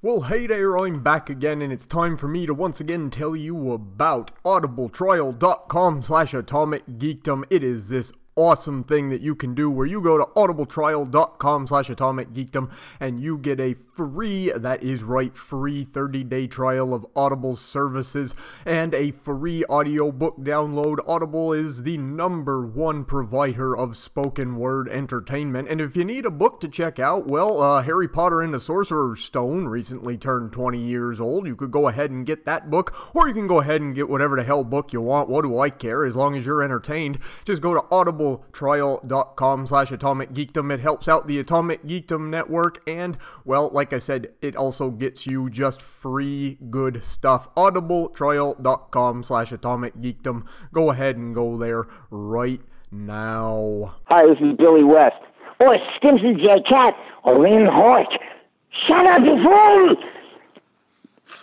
Well, hey there, I'm back again, and it's time for me to once again tell you about audibletrial.com slash atomic geekdom. It is this awesome thing that you can do where you go to audibletrial.com slash atomic geekdom and you get a free that is right free 30-day trial of audible's services and a free audiobook download. Audible is the number one provider of spoken word entertainment. And if you need a book to check out well uh, harry potter and the sorcerer's stone recently turned 20 years old. You could go ahead and get that book or you can go ahead and get whatever the hell book you want. What do i care? As long as you're entertained just go to audibletrial.com slash atomic geekdom. It helps out the Atomic Geekdom Network, and, well, like I said, it also gets you just free good stuff. audibletrial.com slash atomic geekdom. Go ahead and go there right now. Hi, this is Billy West. Oh, or Stimpson J. Cat, or Ren Höek. Shut up, you fool!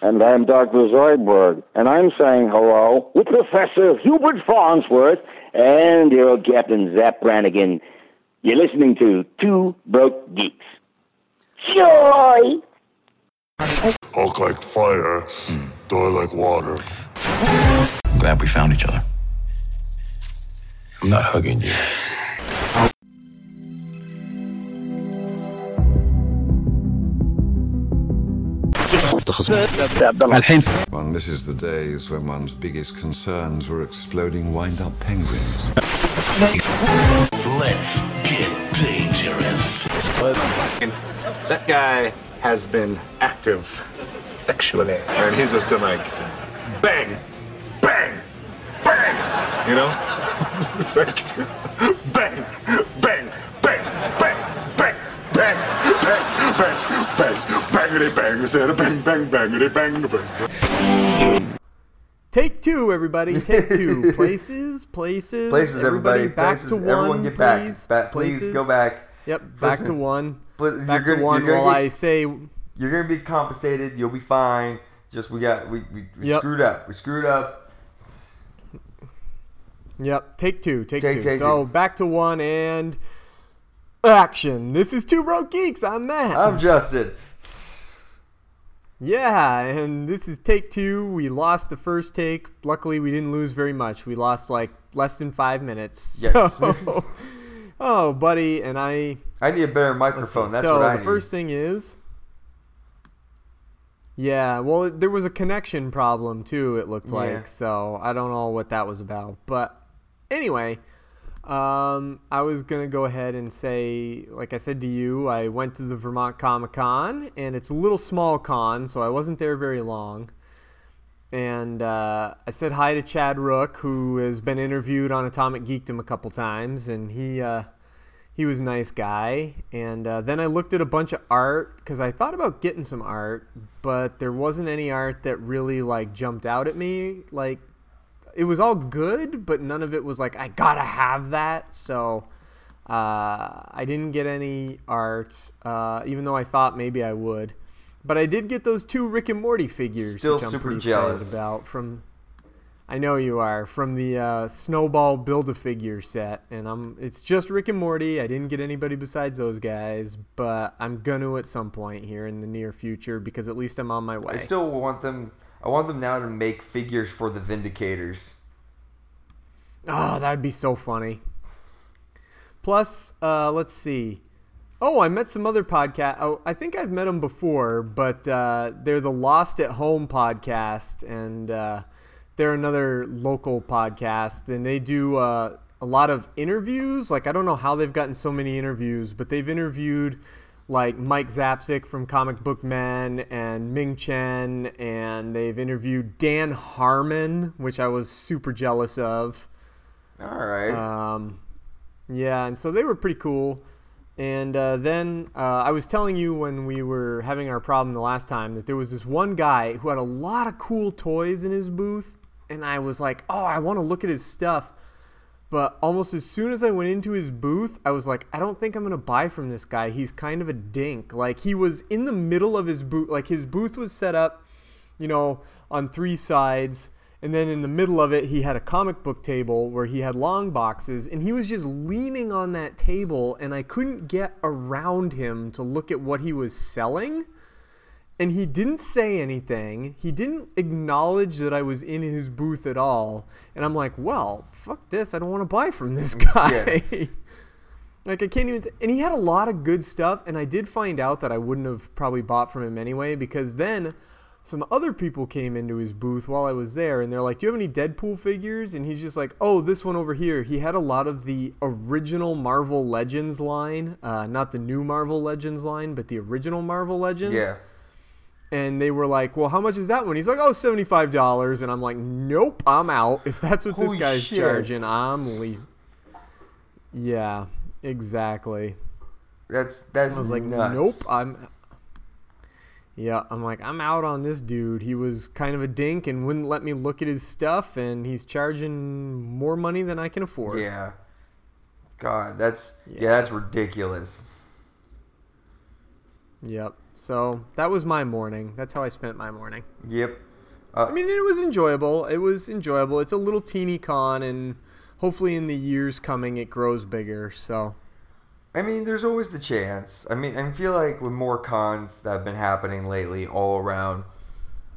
And I'm Dr. Zoidberg, and I'm saying hello with Professor Hubert Farnsworth and your Captain Zapp Brannigan. You're listening to Two Broke Geeks joy. Hulk like fire, die like water. I'm glad we found each other. I'm not hugging you. One misses the days when one's biggest concerns were exploding wind-up penguins. Let's get dangerous. That guy has been active sexually, and he's just been like, bang, bang, bang, you know? it's like, bang, bang, bang, bang, bang, bang, bang, bang, bang, bangity bang, I said bang, bang, bangity bang, bang. Take two, everybody. Take two. Places, places. Places, everybody. Back places. to one, Everyone get please. back. Ba- please Places. go back. Yep, back Listen, to one. You're Back gonna- to one you're gonna while get- I say You're gonna be compensated. You'll be fine. Just we got we, we, we Yep. screwed up. We screwed up. Yep, take two, take, Take- two. take so two. back to one and action. This is Two Broke Geeks. I'm Matt. I'm Justin. yeah, and this is take two. We lost the first take. Luckily, we didn't lose very much. We lost like less than five minutes. Yes. So- oh, buddy, and I. I need a better microphone. That's so what I the need. first thing is. Yeah, well, there was a connection problem too. It looked Yeah. like so. I don't know what that was about, but anyway, um, I was gonna go ahead and say, like I said to you, I went to the Vermont Comic Con, and it's a little small con, so I wasn't there very long. And uh, I said hi to Chad Rook, who has been interviewed on Atomic Geekdom a couple times, and he uh, he was a nice guy. And uh, then I looked at a bunch of art because I thought about getting some art, but there wasn't any art that really like jumped out at me. Like it was all good, but none of it was like I gotta have that. So uh, I didn't get any art, uh, even though I thought maybe I would. But I did get those two Rick and Morty figures, Still which I'm super pretty jealous. excited about from. I know you are from the uh, Snowball Build a Figure set, and I'm. It's just Rick and Morty. I didn't get anybody besides those guys, but I'm gonna at some point here in the near future because at least I'm on my way. I still want them. I want them now to make figures for the Vindicators. Oh, that'd be so funny. Plus, uh, let's see. Oh, I met some other podcast. Oh, I think I've met them before, but uh, they're the Lost at Home podcast, and uh, they're another local podcast, and they do uh, a lot of interviews. Like I don't know how they've gotten so many interviews, but they've interviewed like Mike Zapcic from Comic Book Men and Ming Chen, and they've interviewed Dan Harmon, which I was super jealous of. All right. Um, yeah, and so they were pretty cool. And uh, then uh, I was telling you when we were having our problem the last time that there was this one guy who had a lot of cool toys in his booth, and I was like, oh, I want to look at his stuff. But almost as soon as I went into his booth, I was like, I don't think I'm gonna buy from this guy. He's kind of a dink. Like he was in the middle of his booth, like his booth was set up, you know, on three sides, and then in the middle of it, he had a comic book table where he had long boxes, and he was just leaning on that table, and I couldn't get around him to look at what he was selling. and he didn't say anything. He didn't acknowledge that I was in his booth at all. And I'm like, well, fuck this. I don't want to buy from this guy. like I can't even. Say, and he had a lot of good stuff. And I did find out that I wouldn't have probably bought from him anyway because then some other people came into his booth while I was there, and they're like, "Do you have any Deadpool figures?" And he's just like, "Oh, this one over here." He had a lot of the original Marvel Legends line, uh, not the new Marvel Legends line, but the original Marvel Legends Yeah. and they were like, "Well, how much is that one?" He's like, "Oh, seventy-five dollars," and I'm like, "Nope, I'm out. If that's what this guy's shit. charging, I'm leaving." Yeah, exactly. That's that's I was like, nuts. "Nope, I'm." Yeah, I'm like, I'm out on this dude. He was kind of a dink and wouldn't let me look at his stuff, and he's charging more money than I can afford. Yeah. God, that's yeah, Yeah. that's ridiculous. Yep. So that was my morning. That's how I spent my morning. Yep. Uh, I mean, it was enjoyable. It was enjoyable. It's a little teeny con, and hopefully in the years coming, it grows bigger. So, I mean, there's always the chance. I mean, I feel like with more cons that have been happening lately all around,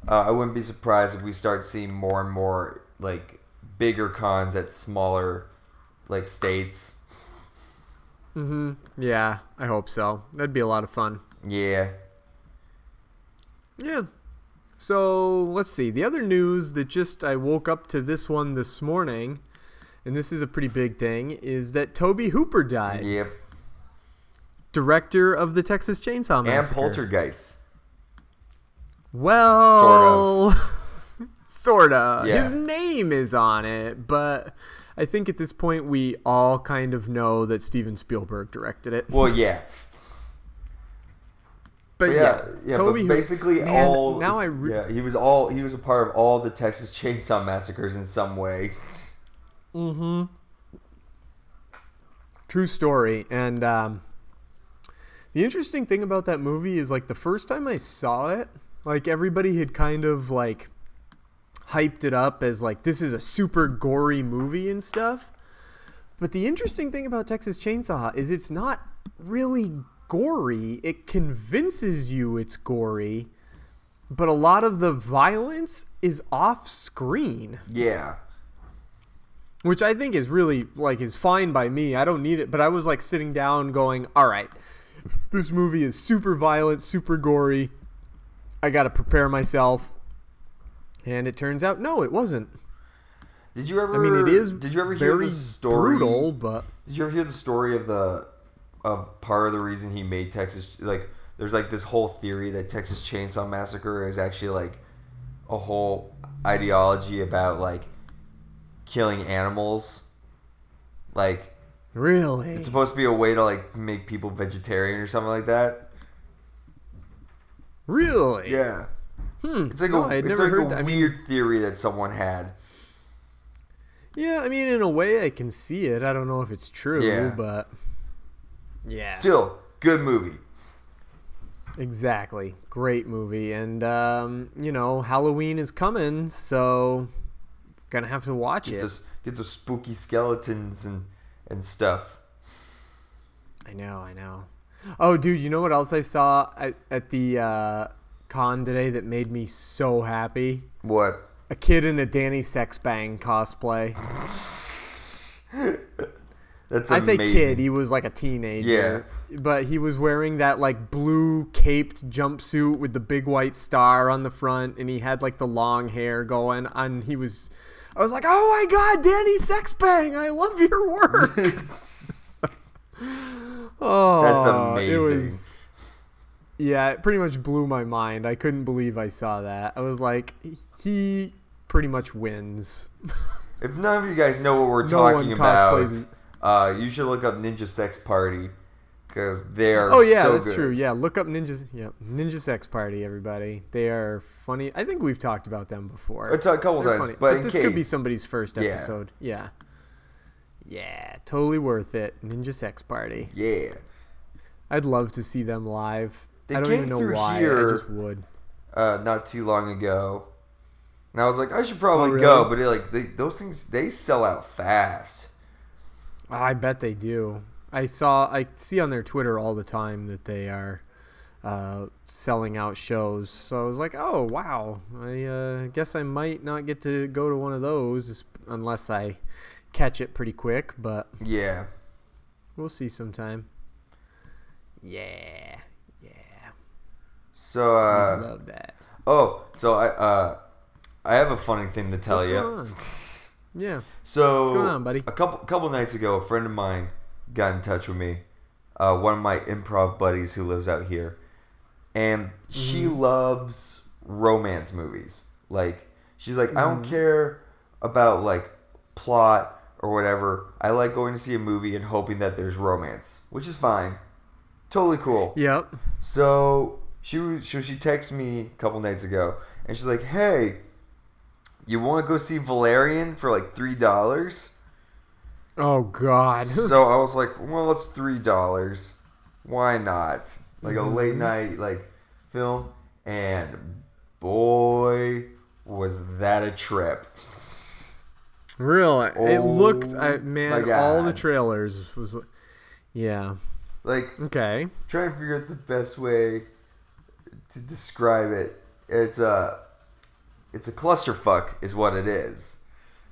uh, I wouldn't be surprised if we start seeing more and more like bigger cons at smaller like states. hmm yeah, I hope so. That'd be a lot of fun. Yeah. Yeah. So let's see. The other news that just I woke up to this one this morning, and this is a pretty big thing, is that Tobe Hooper died. Yep. Director of the Texas Chainsaw Massacre. And. Poltergeist. Well, sorta. Yeah. His name is on it, but I think at this point we all kind of know that Steven Spielberg directed it. Well, yeah. but But yeah, yeah, Tobe but basically Man, all now I re- yeah, he was all he was a part of all the Texas Chainsaw Massacres in some way. Mm-hmm. True story. And um, the interesting thing about that movie is like the first time I saw it, like everybody had kind of like hyped it up as like this is a super gory movie and stuff. But the interesting thing about Texas Chainsaw is it's not really gory. It convinces you it's gory, but a lot of the violence is off screen Yeah. which I think is really like is fine by me. I don't need it, but I was like sitting down going, "All right, this movie is super violent, super gory. I got to prepare myself." And it turns out no, it wasn't. Did you ever? I mean, it is Did you ever hear the story? brutal, but Did you ever hear the story of the of part of the reason he made Texas like? There's like this whole theory that Texas Chainsaw Massacre is actually like a whole ideology about like killing animals. Like really, it's supposed to be a way to like make people vegetarian or something like that. really, Yeah. Hmm. It's like no, a I had it's never like heard a that. I mean, weird theory that someone had. yeah, I mean, in a way, I can see it. I don't know if it's true, Yeah. but yeah, Still, good movie. Exactly. Great movie. And, um, you know, Halloween is coming, so gonna have to watch Get it. those get those spooky skeletons and and stuff. I know, I know. Oh, dude, you know what else I saw at, at the uh, con today that made me so happy? What? A kid in a Danny Sexbang cosplay. That's I say kid, he was like a teenager. But he was wearing that like blue caped jumpsuit with the big white star on the front and he had like the long hair going and he was I was like, "Oh my god, Danny Sexbang, I love your work." oh, That's It amazing. was Yeah, it pretty much blew my mind. I couldn't believe I saw that. I was like, he pretty much wins. If none of you guys know what we're No talking about, uh, you should look up Ninja Sex Party because they are. Oh yeah, so that's good. true. Yeah, look up Ninja. Yeah, Ninja Sex Party, everybody. They are funny. I think we've talked about them before. It's a couple They're times, but in this could be somebody's first episode. Yeah. Yeah, totally worth it. Ninja Sex Party. Yeah. I'd love to see them live. They I don't came even know why. here. I just would. Uh, not too long ago, and I was like, I should probably Oh, really? go, but like they, those things, they sell out fast. I bet they do. I saw. I see on their Twitter all the time that they are uh, selling out shows. So I was like, oh wow, I uh, guess I might not get to go to one of those unless I catch it pretty quick, but Yeah. we'll see sometime. Yeah, yeah, So I uh love that. oh, so I uh I have a funny thing to tell What's you. Yeah, So on, buddy. A couple couple nights ago, a friend of mine got in touch with me. Uh, one of my improv buddies who lives out here, and she Mm-hmm. loves romance movies. Like she's like, I don't Mm. care about like plot or whatever. I like going to see a movie and hoping that there's romance, which is fine. Totally cool. yep. So she was, so she texted me a couple nights ago, and she's like, "Hey, you want to go see Valerian for like three dollars?" Oh God. so I was like, "Well, it's three dollars. Why not? Like a late mm-hmm. night like film." And boy, was that a trip! Real. it oh looked. Oh I, man, all the trailers was. Yeah. Like Okay. trying to figure out the best way to describe it. It's a it's a clusterfuck, is what it is.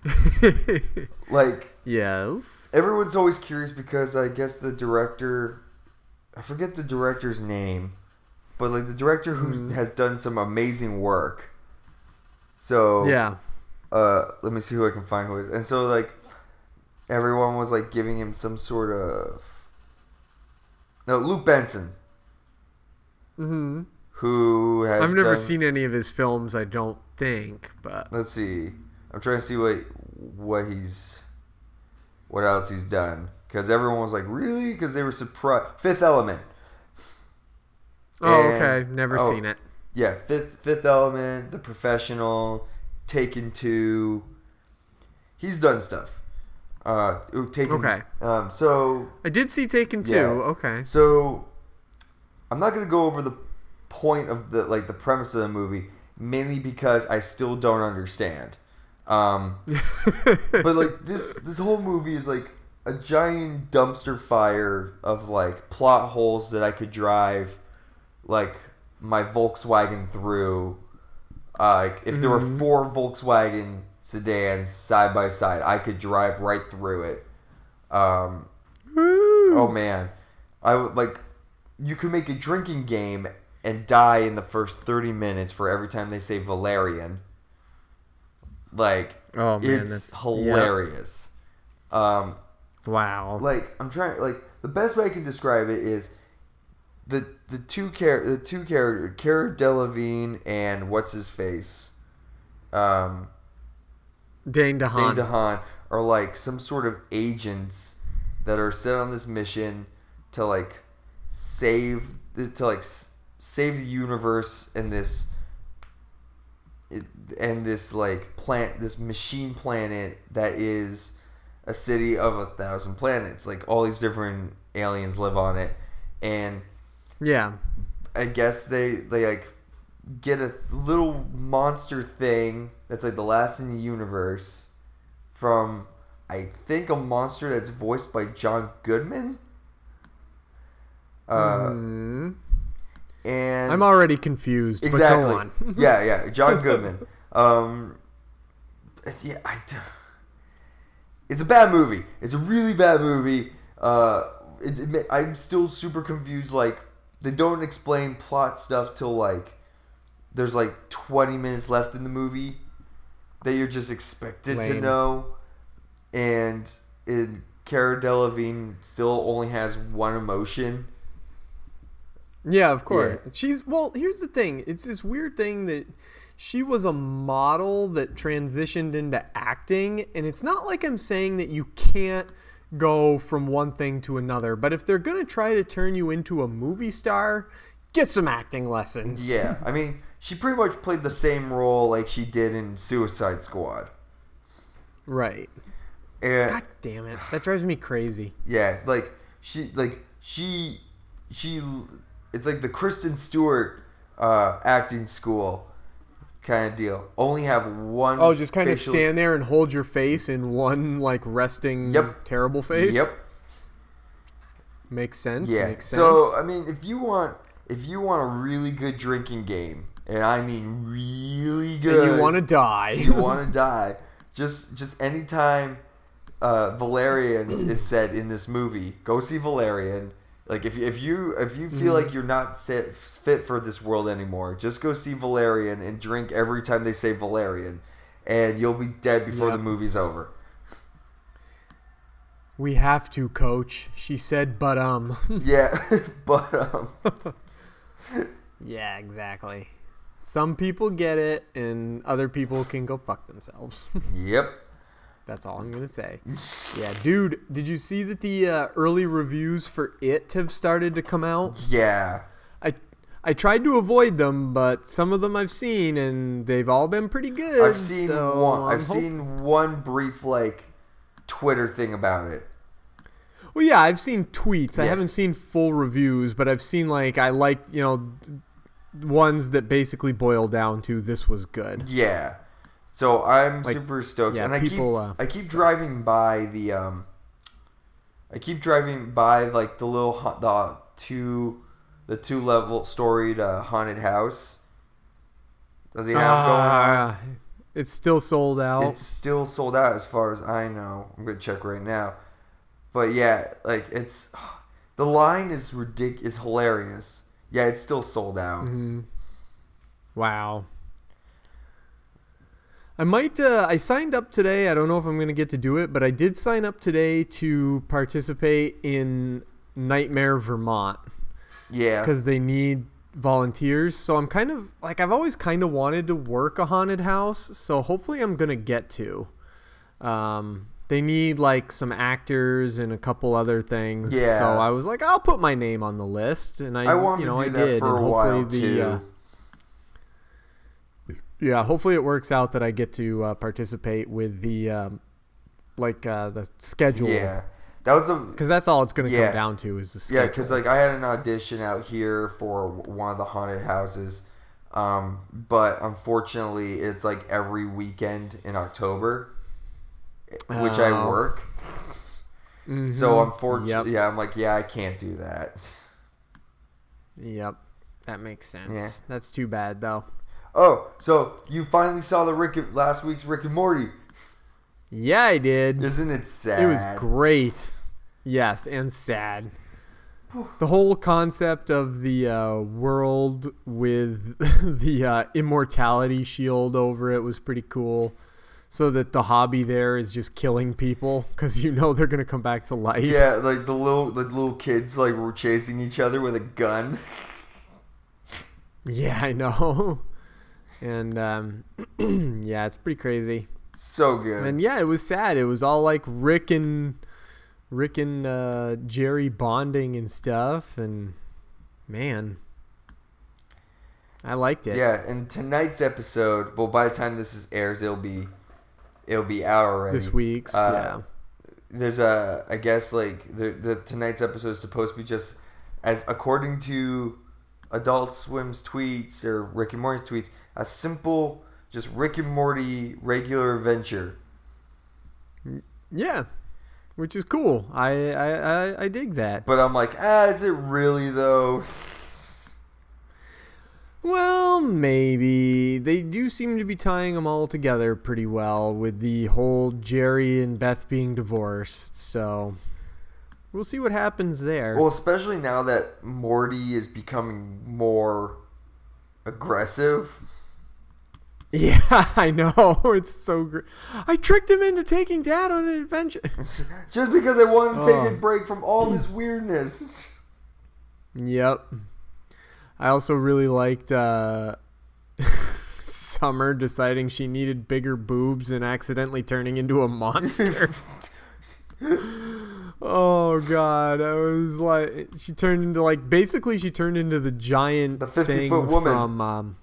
Like yes. everyone's always curious because I guess the director, I forget the director's name, but like the director who has done some amazing work. So Yeah. uh, let me see who I can find who is. And so like everyone was like giving him some sort of no Luc Besson, Mm-hmm. who has I've never done- seen any of his films. I don't think, but Let's see. I'm trying to see what what he's what else he's done because everyone was like really because they were surprised. Fifth Element. oh, And- okay. Never oh, seen it. Yeah, Fifth Fifth Element, The Professional, Taken Two. He's done stuff. Uh, Taken. Okay. Um, so I did see Taken two. Yeah. Okay. So I'm not gonna go over the point of the like the premise of the movie mainly because I still don't understand. Um, but like this this whole movie is like a giant dumpster fire of like plot holes that I could drive like my Volkswagen through. Uh, like if there were four Volkswagen sedans side by side, I could drive right through it. Um, oh man, I would like you could make a drinking game and die in the first 30 minutes for every time they say Valerian. Like, Oh, man, it's that's- hilarious. Um, Wow. like I'm trying like the best way I can describe it is the the two char- the two character Cara Delevingne and what's his face um Dane DeHaan. Dane DeHaan. Are like some sort of agents that are sent on this mission to like save to like save the universe in this it, and this like plant this machine planet that is a city of a thousand planets like all these different aliens live on it and Yeah. I guess they they like get a little monster thing that's like the last in the universe from I think a monster that's voiced by John Goodman. Uh, Hmm. And I'm already confused. exactly. But go on. yeah, yeah, John Goodman. Um, yeah, I. It's a bad movie. It's a really bad movie. Uh, it, it, I'm still super confused. Like they don't explain plot stuff till like there's like 20 minutes left in the movie that you're just expected to know, and it, Cara Delevingne still only has one emotion. Yeah, of course. She's well. Here's the thing. It's this weird thing that she was a model that transitioned into acting, and it's not like I'm saying that you can't go from one thing to another. But if they're gonna try to turn you into a movie star, get some acting lessons. Yeah, I mean, she pretty much played the same role like she did in Suicide Squad. Right. And God damn it. That drives me crazy. yeah, like she like she she it's like the Kristen Stewart uh, acting school kind of deal. Only have one Oh, just kind of stand there and hold your face in one like resting Yep. terrible face. Yep. Makes sense. Yeah. Makes sense. So I mean, if you want if you want a really good drinking game, and I mean really good, And you want to die. you want to die. Just just anytime uh, Valerian is said in this movie, go see Valerian. Like if if you if you feel like you're not sit, fit for this world anymore, just go see Valerian and drink every time they say Valerian, and you'll be dead before Yep. the movie's over. we have to, coach. She said, but um. Yeah, but um, yeah, exactly. Some people get it, and other people can go fuck themselves. yep. That's all I'm gonna say. Yeah, dude, did you see that the uh, early reviews for it have started to come out? Yeah. I I tried to avoid them, but some of them I've seen, and they've all been pretty good. I've seen so one. I'm I've hop- seen one brief like Twitter thing about it. Well, yeah, I've seen tweets. I haven't seen full reviews, but I've seen like I liked you know ones that basically boil down to this was good. Yeah. So I'm Like, super stoked, yeah, and I people, keep uh, I keep driving by the um. I keep driving by like the little ha- the two, the two level storied uh, haunted house that they have going on. Ah, It's still sold out. It's still sold out as far as I know. I'm gonna check right now, but yeah, like it's the line is ridic It's hilarious. Yeah, it's still sold out. Mm-hmm. Wow. I might. Uh, I signed up today. I don't know if I'm going to get to do it, but I did sign up today to participate in Nightmare Vermont Yeah, because they need volunteers. So I'm kind of like I've always kind of wanted to work a haunted house. So hopefully I'm going to get to. Um, they need like some actors and a couple other things. Yeah. So I was like, I'll put my name on the list, and I, I wanted you know, to do I that did. for and a while hopefully too. uh, yeah, hopefully it works out that I get to uh, participate with the um, like uh, the schedule. yeah, that was Because that's all it's going to Yeah. come down to is the schedule. Yeah, because like I had an audition out here for one of the haunted houses, um, but unfortunately it's like every weekend in October, which I Oh. work. Mhm. So unfortunately, Yep. yeah, I'm like, yeah, I can't do that. Yep. That makes sense. Yeah. That's too bad though. Oh, so you finally saw the Rick last week's Rick and Morty? Yeah, I did. Isn't it sad? It was great. Yes, and sad. The whole concept of the uh, world with the uh, immortality shield over it was pretty cool. So that the hobby there is just killing people because you know they're gonna come back to life. Yeah, like the little the little kids like were chasing each other with a gun. Yeah, I know. And um, yeah, it's pretty crazy. So good. And yeah, it was sad. It was all like Rick and Rick and uh, Jerry bonding and stuff, and man, I liked it. Yeah, and tonight's episode. Well, by the time this is airs, it'll be it'll be out already. This week's, Uh, There's a, I guess like the the tonight's episode is supposed to be just as according to Adult Swim's tweets or Rick and Morty's tweets, a simple just Rick and Morty regular adventure. yeah, which is cool. I I I, I dig that. But I'm like, ah, is it really though? Well, maybe they do seem to be tying them all together pretty well with the whole Jerry and Beth being divorced. So we'll see what happens there. Well, especially now that Morty is becoming more aggressive. Yeah, I know. It's so great. I tricked him into taking dad on an adventure. Just because I wanted to take Oh. a break from all this weirdness. yep. I also really liked uh, Summer deciding she needed bigger boobs and accidentally turning into a monster. oh god, I was like, she turned into like basically she turned into the giant The 50 foot woman. from. Um,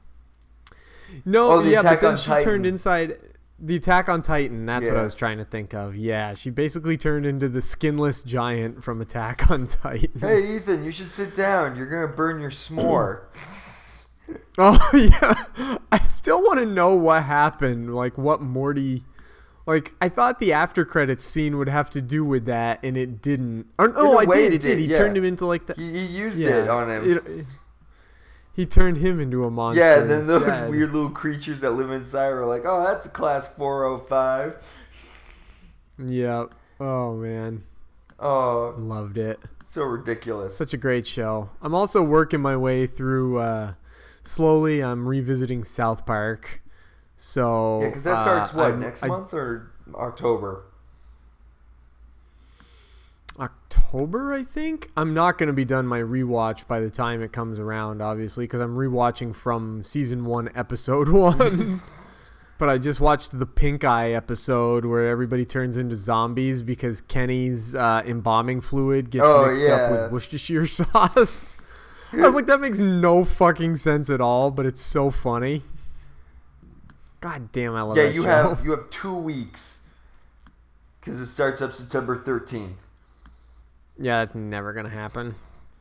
no, Oh, the yeah, Attack but then on she Titan. turned inside. The Attack on Titan. That's what I was trying to think of. Yeah, she basically turned into the skinless giant from Attack on Titan. Hey, Ethan, you should sit down. You're gonna burn your s'more. Oh yeah, I still want to know what happened. Like what Morty, like I thought the after credits scene would have to do with that, and it didn't. Or, oh, I did. it It did. did, He yeah. turned him into like the. He, he used yeah, it on him. it- He turned him into a monster. Yeah, and then those instead. weird little creatures that live inside were like, oh, that's a class 405. Yeah. Oh man, Oh, loved it. so ridiculous. Such a great show. I'm also working my way through. Uh, slowly, I'm revisiting South Park. So yeah, because that uh, starts what I'm- next I- month or October? October, I think. I'm not going to be done my rewatch by the time it comes around, obviously, because I'm rewatching from season one, episode one. but I just watched the Pink Eye episode where everybody turns into zombies because Kenny's uh, embalming fluid gets Oh, mixed yeah. up with Worcestershire sauce. I was like, that makes no fucking sense at all, but it's so funny. God damn, I love Yeah, you show. have you have two weeks because it starts up September 13th. Yeah, that's never gonna happen.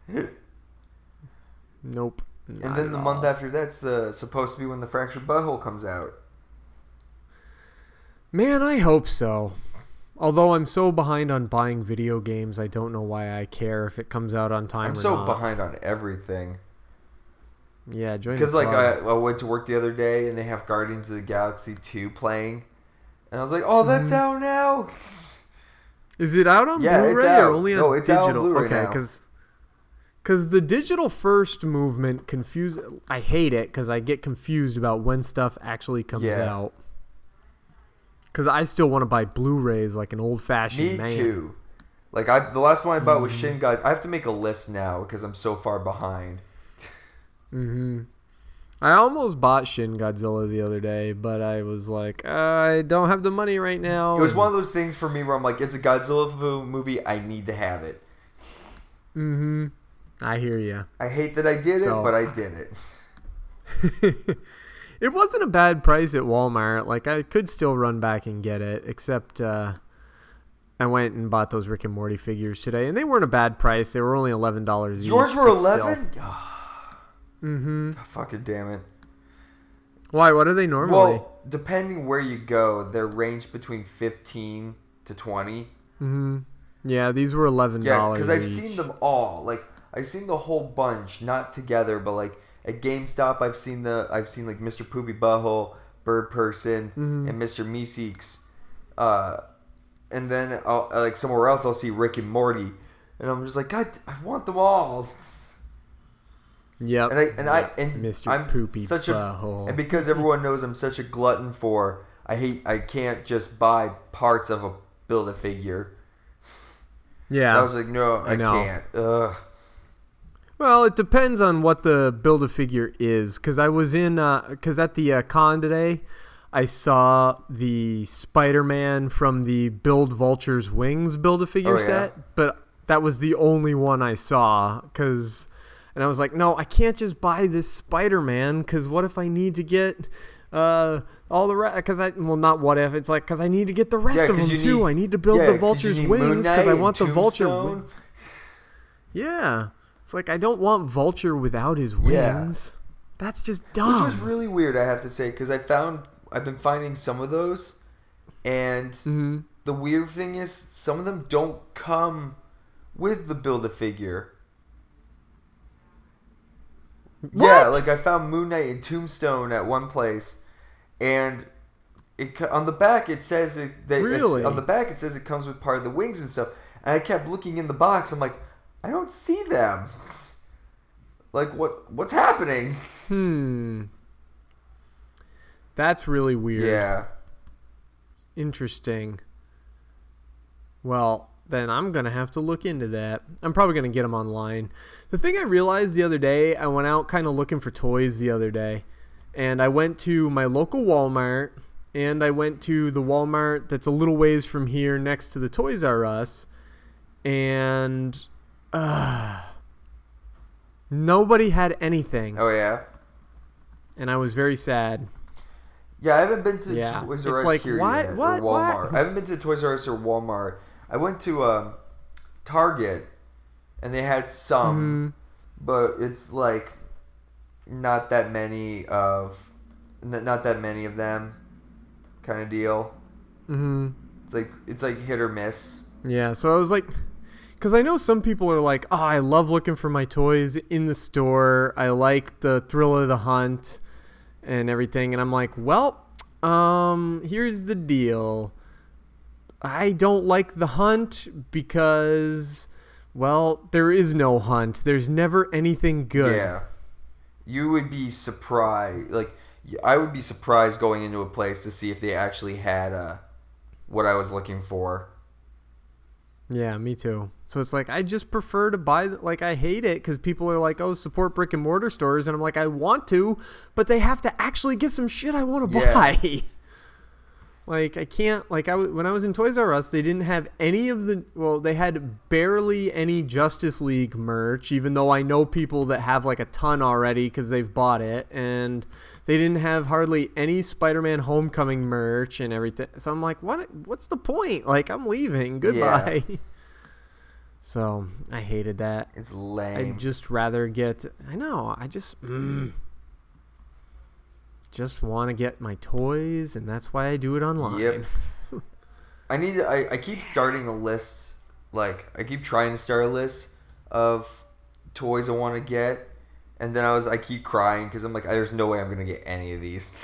nope. And then the all. month after that's the supposed to be when the Fractured But Whole comes out. Man, I hope so. Although I'm so behind on buying video games, I don't know why I care if it comes out on time I'm or so not. behind on everything Yeah, join because like I. I went to work the other day and they have Guardians of the Galaxy 2 playing, and I was like, oh, that's Mm-hmm. out now. Is it out on Yeah, Blu-ray or only on No, it's out on digital? Blu-ray okay, because because the digital first movement confuse. I hate it because I get confused about when stuff actually comes Yeah. out. Because I still want to buy Blu-rays like an old-fashioned man. too. Like I, the last one I bought Mm-hmm. was Shin God. I have to make a list now because I'm so far behind. Mm-hmm. I almost bought Shin Godzilla the other day, but I was like, I don't have the money right now. It was one of those things for me where I'm like, it's a Godzilla movie. I need to have it. Mm-hmm. I hear you. I hate that I did So- it, but I did it. it wasn't a bad price at Walmart. Like I could still run back and get it, except uh, I went and bought those Rick and Morty figures today, and they weren't a bad price. They were only eleven dollars. Yours were eleven. Mm-hmm. fucking damn it. Why? What are they normally? Well, depending where you go, they're ranged between fifteen to twenty. mm-hmm. Yeah, these were eleven dollars. Yeah, because I've seen them all. Like I've seen the whole bunch, not together, but like at GameStop, I've seen the I've seen like Mr. Poopy Butthole, Bird Person, Mhm. and Mr. Meeseeks. Uh, and then I'll, like somewhere else, I'll see Rick and Morty, and I'm just like, God, I want them all. Yep. And I and I and Mr. I'm Poopy such Butthole. a and because everyone knows I'm such a glutton for I hate I can't just buy parts of a build a figure. yeah. I was like, no, I, I can't. Ugh. Well, it depends on what the build a figure is. Because I was in, because at the uh, con today, I saw the Spider Man from the Build Vulture's Wings build a figure Oh, yeah? set, but that was the only one I saw. Because, and I was like, no, I can't just buy this Spider Man. Because what if I need to get. Uh, all the rest, because I well, not what if it's like because I need to get the rest Yeah, of them too. need- I need to build yeah, the vulture's wings because I want the vulture. Wing- yeah. It's like I don't want Vulture without his wings. Yeah. That's just dumb. Which was really weird, I have to say, because I found I've been finding some of those, and hmm the weird thing is some of them don't come with the build a figure. Yeah, like I found Moon Knight and Tombstone at one place, and it on the back it says it. That Really? on the back it says it comes with part of the wings and stuff. And I kept looking in the box. I'm like, I don't see them. Like what? What's happening? Hmm. That's really weird. Yeah. Interesting. Well, then I'm going to have to look into that. I'm probably going to get them online. The thing I realized the other day, I went out kind of looking for toys the other day. And I went to my local Walmart and I went to the Walmart that's a little ways from here next to the Toys R Us. And uh, nobody had anything. Oh yeah. And I was very sad. Yeah, I haven't been to Yeah. Toys R Us like, here what? yet, What? or What? Walmart. I haven't been to Toys R Us or Walmart. I went to um, Target, and they had some, Mm-hmm. but it's like not that many of, not that many of them, kind of deal. hmm It's like it's like hit or miss. Yeah, so I was like, Because I know some people are like, oh, I love looking for my toys in the store. I like the thrill of the hunt and everything. And I'm like, well, um, here's the deal. I don't like the hunt because, well, there is no hunt. There's never anything good. Yeah. You would be surprised. Like, I would be surprised going into a place to see if they actually had uh, what I was looking for. Yeah, me too. So it's like I just prefer to buy. Like I hate it because people are like, "Oh, support brick and mortar stores," and I'm like, I want to, but they have to actually get some shit I want to Yeah. buy. like I can't. Like I when I was in Toys R Us, they didn't have any of the. Well, they had barely any Justice League merch, even though I know people that have like a ton already because they've bought it, and they didn't have hardly any Spider-Man Homecoming merch and everything. So I'm like, what? What's the point? Like I'm leaving. Goodbye. So I hated that. It's lame. I'd just rather get. I know. I just. Mm, just want to get my toys, and that's why I do it online. Yep. I need. To, I I keep starting a list. Like I keep trying to start a list of toys I want to get, and then I was I keep crying because I'm like, there's no way I'm gonna get any of these.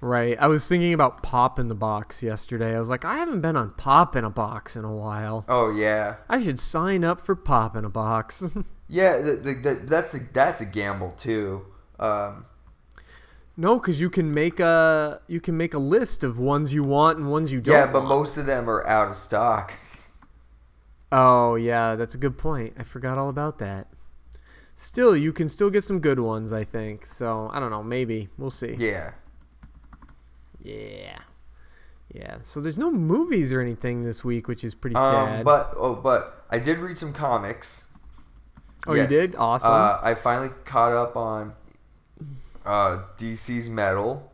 Right. I was thinking about Pop in the Box yesterday. I was like, I haven't been on Pop in a Box in a while. Oh yeah, I should sign up for Pop in a Box. yeah. The, the, the, that's a that's a gamble too. Um, no, because you can make a you can make a list of ones you want and ones you don't. yeah, but want. most of them are out of stock. Oh yeah, that's a good point. I forgot all about that. Still, you can still get some good ones, I think. So I don't know. Maybe we'll see. Yeah. Yeah. Yeah. So there's no movies or anything this week, which is pretty Um, sad. but oh, but I did read some comics. oh, you did? Awesome. Uh, I finally caught up on uh, DC's Metal.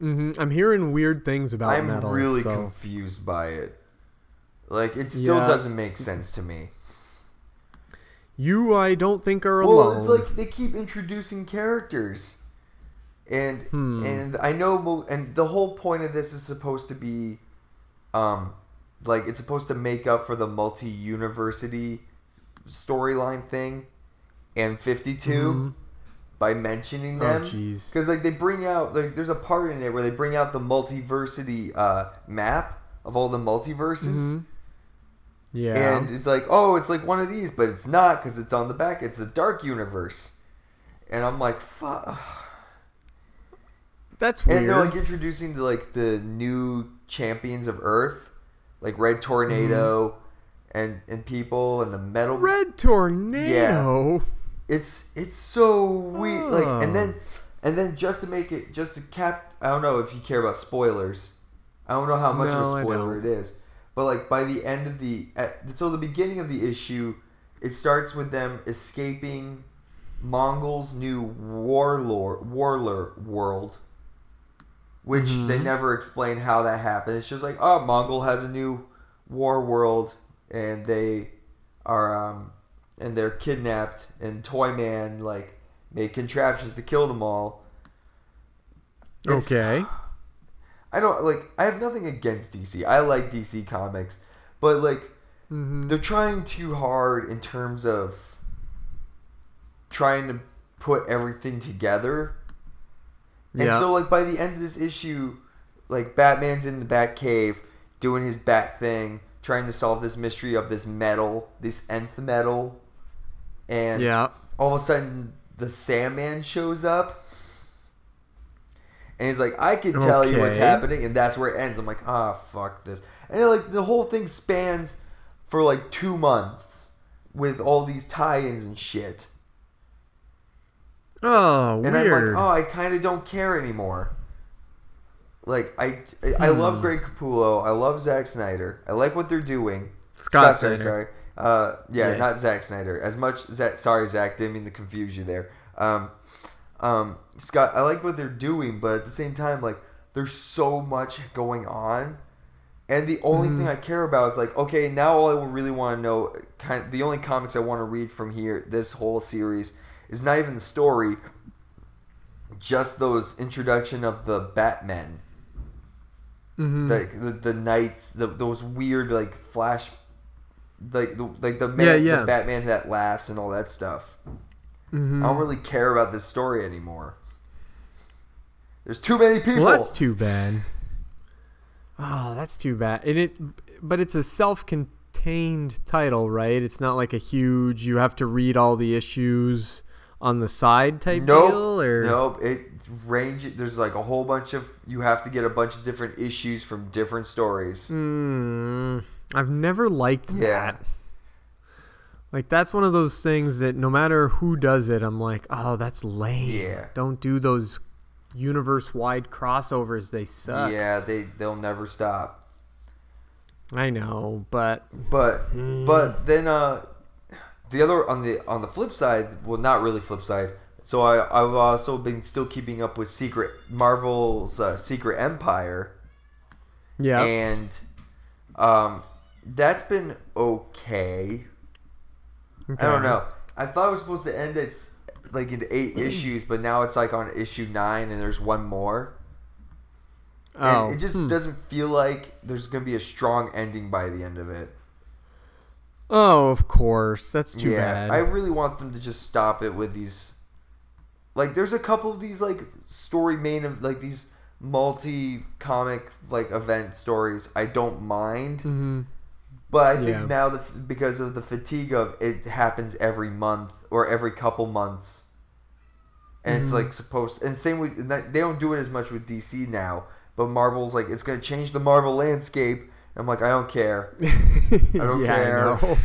Mm-hmm. I'm hearing weird things about I'm metal. really so. confused by it. Like it still Yeah. doesn't make sense to me. You, I don't think are Well, alone. Well, it's like they keep introducing characters, and Hmm. and I know, and the whole point of this is supposed to be, um, like it's supposed to make up for the Multiversity storyline thing, and 52 by mentioning Mm-hmm. Oh, them. Because like they bring out like there's a part in it where they bring out the multiversity uh, map of all the multiverses. Mm-hmm. yeah. And it's like, oh, it's like one of these, but it's not because it's on the back. It's a dark universe, and I'm like, fuck. that's And weird. they're like introducing the like the new champions of Earth, like Red Tornado, and and people and the metal. Mm-hmm. Red Tornado. It's it's so weird. Like and Oh. then and then just to make it just to cap. I don't know if you care about spoilers. I don't know how much No, of a spoiler it is, but like by the end of the at, so the beginning of the issue, it starts with them escaping Mongul's new warlord warlord world, which Mm-hmm. they never explain how that happened. It's just like oh, Mongul has a new war world, and they are um and they're kidnapped, and Toyman like made contraptions to kill them all. It's- Okay. I don't like. I have nothing against DC. I like DC comics, but like Mm-hmm. they're trying too hard in terms of trying to put everything together. And Yeah. so, like by the end of this issue, like Batman's in the Batcave doing his Bat thing, trying to solve this mystery of this metal, this nth metal, and Yeah. all of a sudden the Sandman shows up. And he's like, I can tell you what's happening, and that's where it ends. I'm like, ah, fuck this. And like the whole thing spans for like two months with all these tie-ins and shit. Oh, And weird. I'm like, oh, I kind of don't care anymore. Like I, I love Hmm. Greg Capullo. I love Zack Snyder. I like what they're doing. Scott sorry, Snyder. sorry. Uh, yeah, Yeah. not Zack Snyder. As much Zack, sorry, Zack, didn't mean to confuse you there. Um, um, Scott, I like what they're doing, but at the same time, like, there's so much going on, and the only Mm-hmm. thing I care about is like, okay, now all I really want to know, kind of, the only comics I want to read from here, this whole series, is not even the story, just those introduction of the Batmen Mhm. like the, the knights, the, those weird like flash like the like the man, Yeah, yeah. the Batman that laughs and all that stuff. Mhm. I don't really care about this story anymore. There's too many people. Well, that's too bad. Oh, that's too bad. And it, but it's a self-contained title, right? It's not like a huge. You have to read all the issues on the side type nope, deal, or nope. It range. There's like a whole bunch of. You have to get a bunch of different issues from different stories. Mm, I've never liked Yeah. that. Like that's one of those things that no matter who does it, I'm like, oh, that's lame. Yeah. Don't do those universe-wide crossovers. They suck. Yeah, they they'll never stop. I know, but But Hmm. but then uh, the other on the on the flip side, well, not really flip side. So I I've also been still keeping up with Secret Marvel's uh, Secret Empire, yeah. and um, that's been okay. I don't know. I thought it was supposed to end at like in eight Hmm. issues, but now it's like on issue nine, and there's one more. Oh, And it just hmm. doesn't feel like there's gonna be a strong ending by the end of it. Oh, of course. That's too yeah, bad. I really want them to just stop it with these. Like, there's a couple of these like story main of like these multi comic like event stories. I don't mind, Mhm. But I think Yeah. now the because of the fatigue of it happens every month or every couple months, and it's Mhm. like supposed. And same with they don't do it as much with DC now. But Marvel's like it's gonna change the Marvel landscape. I'm like I don't care. I don't yeah, care. I.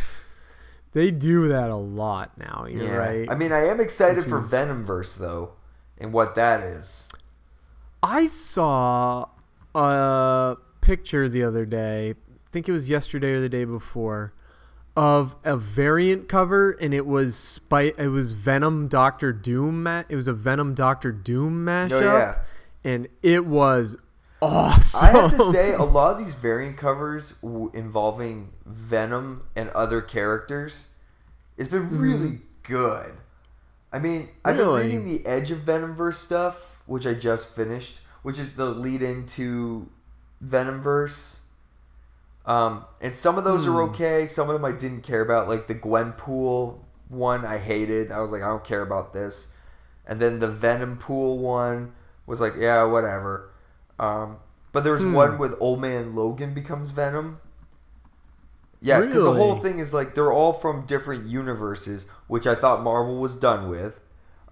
They do that a lot now. You're right. I mean, I am excited Which for is- Venomverse though, and what that is. I saw a picture the other day. I think it was yesterday or the day before of a variant cover, and it was Spite. It was Venom Doctor Doom. Ma- it was a Venom Doctor Doom mashup, Oh yeah, and it was awesome. I have to say a lot of these variant covers w- involving Venom and other characters, it's been really good. I mean, I've Mm-hmm. Really? been reading the Edge of Venomverse stuff, which I just finished, which is the lead into Venomverse. Um, and some of those Hmm. are okay. Some of them I didn't care about, like the Gwenpool one. I hated. I was like, I don't care about this. And then the Venom Pool one was like, yeah, whatever. Um, but there was Hmm. one with Old Man Logan becomes Venom. Yeah, because the whole thing is like they're all from different universes, which I thought Marvel was done with.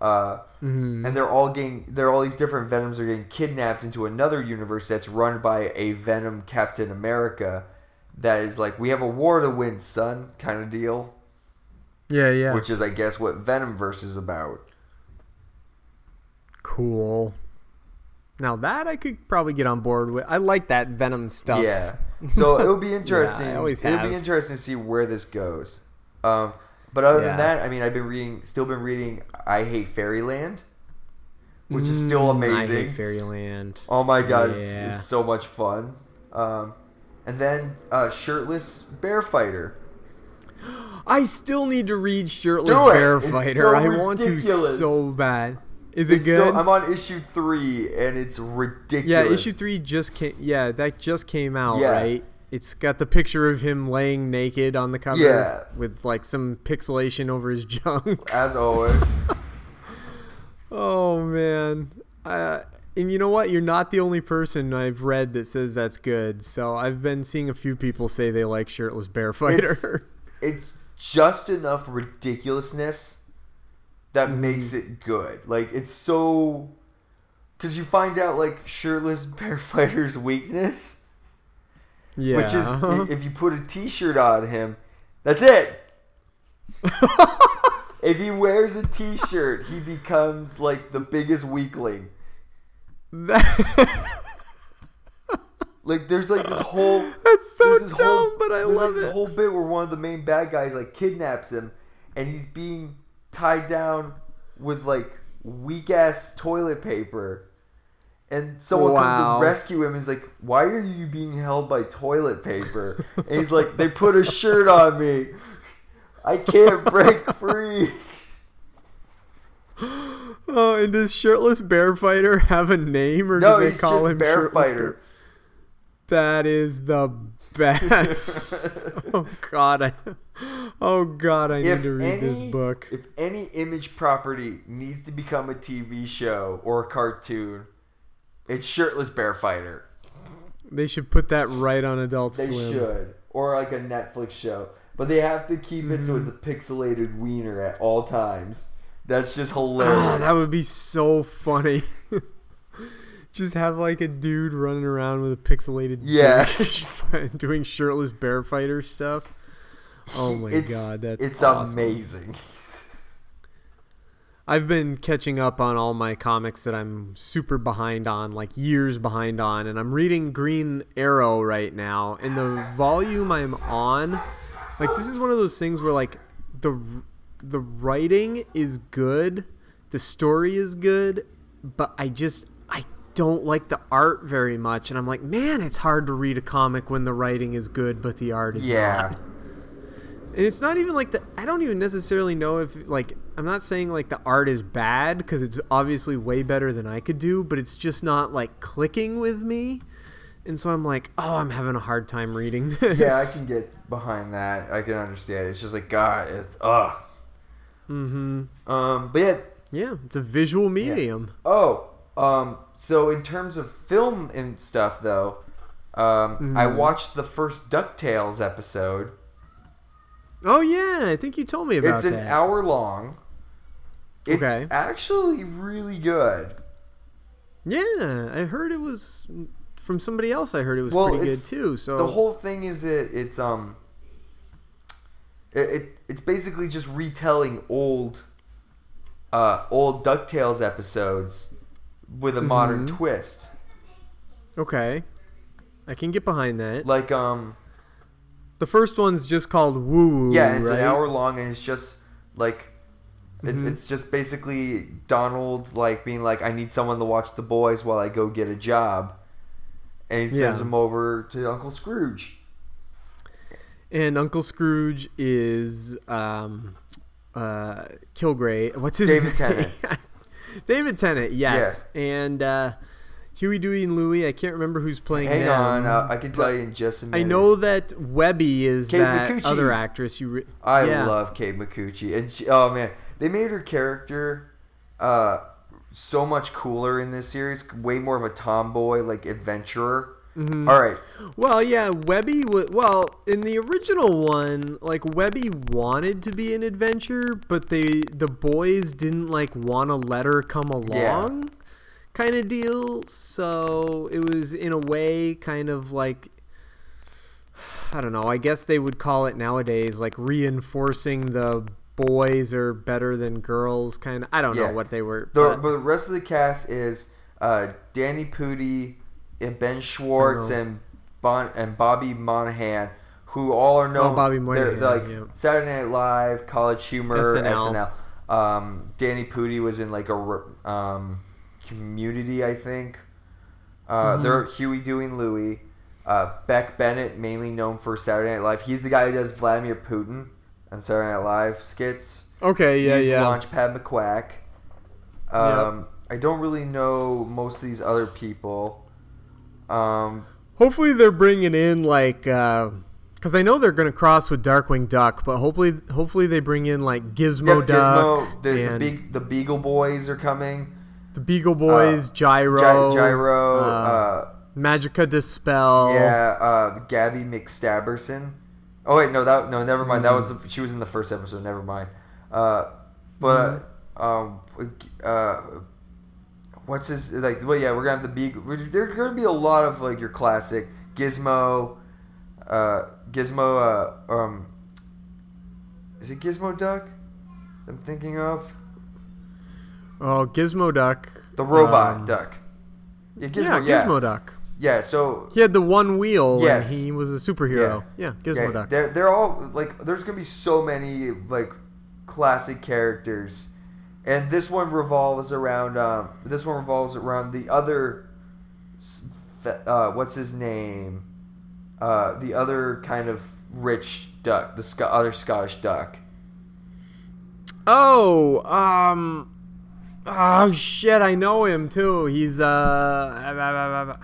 Uh, Mhm. And they're all getting, they're all these different Venoms are getting kidnapped into another universe that's run by a Venom Captain America. That is like, we have a war to win, son, kind of deal. yeah, yeah. Which is, I guess, what Venom verse is about. cool. Now that I could probably get on board with. I like that Venom stuff. Yeah. So it'll be interesting. always have. it'll be interesting to see where this goes. Um, but other Yeah. than that, I mean, I've been reading, still been reading I Hate Fairyland, which is still Mm, I amazing. hate Fairyland. Oh my god, it's, it's so much fun. Um, and then uh, Shirtless Bear Fighter. I still need to read Shirtless Do it! Bear It's Fighter. so I want to so bad. Is it It's so- good? I'm on issue three, and it's ridiculous. yeah, issue three just came. Yeah, that just came out, Yeah. right? It's got the picture of him laying naked on the cover, Yeah. with like some pixelation over his junk. As always. Oh man. Uh, and you know what? You're not the only person I've read that says that's good. So I've been seeing a few people say they like Shirtless Bear Fighter. it's just enough ridiculousness that Mm-hmm. makes it good. Like it's so because you find out like shirtless bear fighter's weakness, yeah. which is if you put a T-shirt on him, that's it. if he wears a T-shirt, he becomes like the biggest weakling. That- Like there's like this whole That's so dumb, whole- but I love like, this it. whole bit where one of the main bad guys like kidnaps him, and he's being tied down with like weak ass toilet paper, and someone comes Wow. to rescue him. and He's like, "Why are you being held by toilet paper?" and he's like, "They put a shirt on me. I can't break free." oh, and does Shirtless Bear Fighter have a name, or No, do they he's call just him Bear Fighter. That is the best. oh God, I. Oh God, I need to read any, this book. If any image property needs to become a TV show or a cartoon, it's Shirtless Bear Fighter. They should put that right on Adult They Swim. They should. Or like a Netflix show. But they have to keep it so it's a Mm-hmm. pixelated wiener at all times. That's just Ah, hilarious. that would be so funny. Just have like a dude running around with a pixelated Yeah. doing shirtless bear fighter stuff. Oh my it's, god, that's it's awesome. amazing. I've been catching up on all my comics that I'm super behind on, like years behind on, and I'm reading Green Arrow right now. And the volume I'm on, like this is one of those things where like the the writing is good, the story is good, but I just I don't like the art very much, and I'm like, man, it's hard to read a comic when the writing is good, but the art is Yeah. not. And it's not even like the. I don't even necessarily know if like I'm not saying like the art is bad because it's obviously way better than I could do, but it's just not like clicking with me. And so I'm like, oh, I'm having a hard time reading this. Yeah, I can get behind that. I can understand. It's just like God, it's ugh. Mm-hmm. Um, but yeah, Yeah, it's a visual medium. Oh, um, so in terms of film and stuff, though, um, I Mhm. watched the first Ducktales episode. Oh yeah, I think you told me about it. it's an that. hour long. It's Okay. actually really good. Yeah, I heard it was from somebody else. I heard it was well, pretty good too. So the whole thing is it it's um it, it it's basically just retelling old uh old DuckTales episodes with a modern Mhm. twist. okay, I can get behind that. Like um The first one's just called Woo Woo. Yeah, it's right? an hour long, and it's just like it's Mhm. it's just basically Donald like being like, I need someone to watch the boys while I go get a job, and he sends Yeah. them over to Uncle Scrooge. And Uncle Scrooge is um, uh, Kilgrave. What's his David name? Tennant. David Tennant, yes. And uh, Huey, Dewey, and Louie. I can't remember who's playing Hang them, on, uh, I can tell you in just a minute. I know that Webby is Kate that Micucci. other actress. You, re- I yeah. love Kate Micucci, and she, oh man, they made her character uh, so much cooler in this series. Way more of a tomboy, like adventurer. Mhm. All right, Well, yeah, Webby. W- well, in the original one, like Webby wanted to be an adventure, but they the boys didn't like want to let her come along, kind of deal. So it was in a way kind of like I don't know. I guess they would call it nowadays like reinforcing the boys are better than girls. Kind of. I don't Yeah. know what they were. The, but- but the rest of the cast is uh, Danny Pudi and Ben Schwartz and bon- and Bobby Moynihan, who all are known. Oh, Bobby they're, they're like yeah. Saturday Night Live, College Humor, SNL. SNL. Um, Danny Pudi was in like a r- um, Community, I think. Uh, Mm-hmm. They're Huey, Dewey, and Louie. Uh, Beck Bennett, mainly known for Saturday Night Live. He's the guy who does Vladimir Putin on Saturday Night Live skits. okay, yeah, He's yeah. Launchpad McQuack. Um, I don't really know most of these other people. Um, Hopefully they're bringing in like because I know they're gonna cross with Darkwing Duck, but hopefully hopefully they bring in like Gizmo yep, Duck Gizmo, the, the, and big, the Beagle Boys are coming. the Beagle Boys, Gyro, Gy- Gyro, uh, uh, Magica De Spell. yeah, uh, Gabby McStabberson. Oh wait, no, that no, never mind. That was the, she was in the first episode. Never mind. Uh, but um, uh, what's his like? Well, yeah, we're gonna have the Beagle. There's gonna be a lot of like your classic Gizmo, uh, Gizmo. Uh, um, is it Gizmo Duck? I'm thinking of Oh, Gizmo Duck. the robot um, duck. Yeah, Gizmo. yeah, Yeah, Gizmo Duck. Yeah, so He had the one wheel Yes. and he was a superhero. Yeah, Gizmo yeah, Duck. They're they're all like there's gonna be so many like classic characters, and this one revolves around um this one revolves around the other, uh what's his name, uh the other kind of rich duck the Sc- other Scottish duck. Oh, um, oh shit, I know him too. He's uh,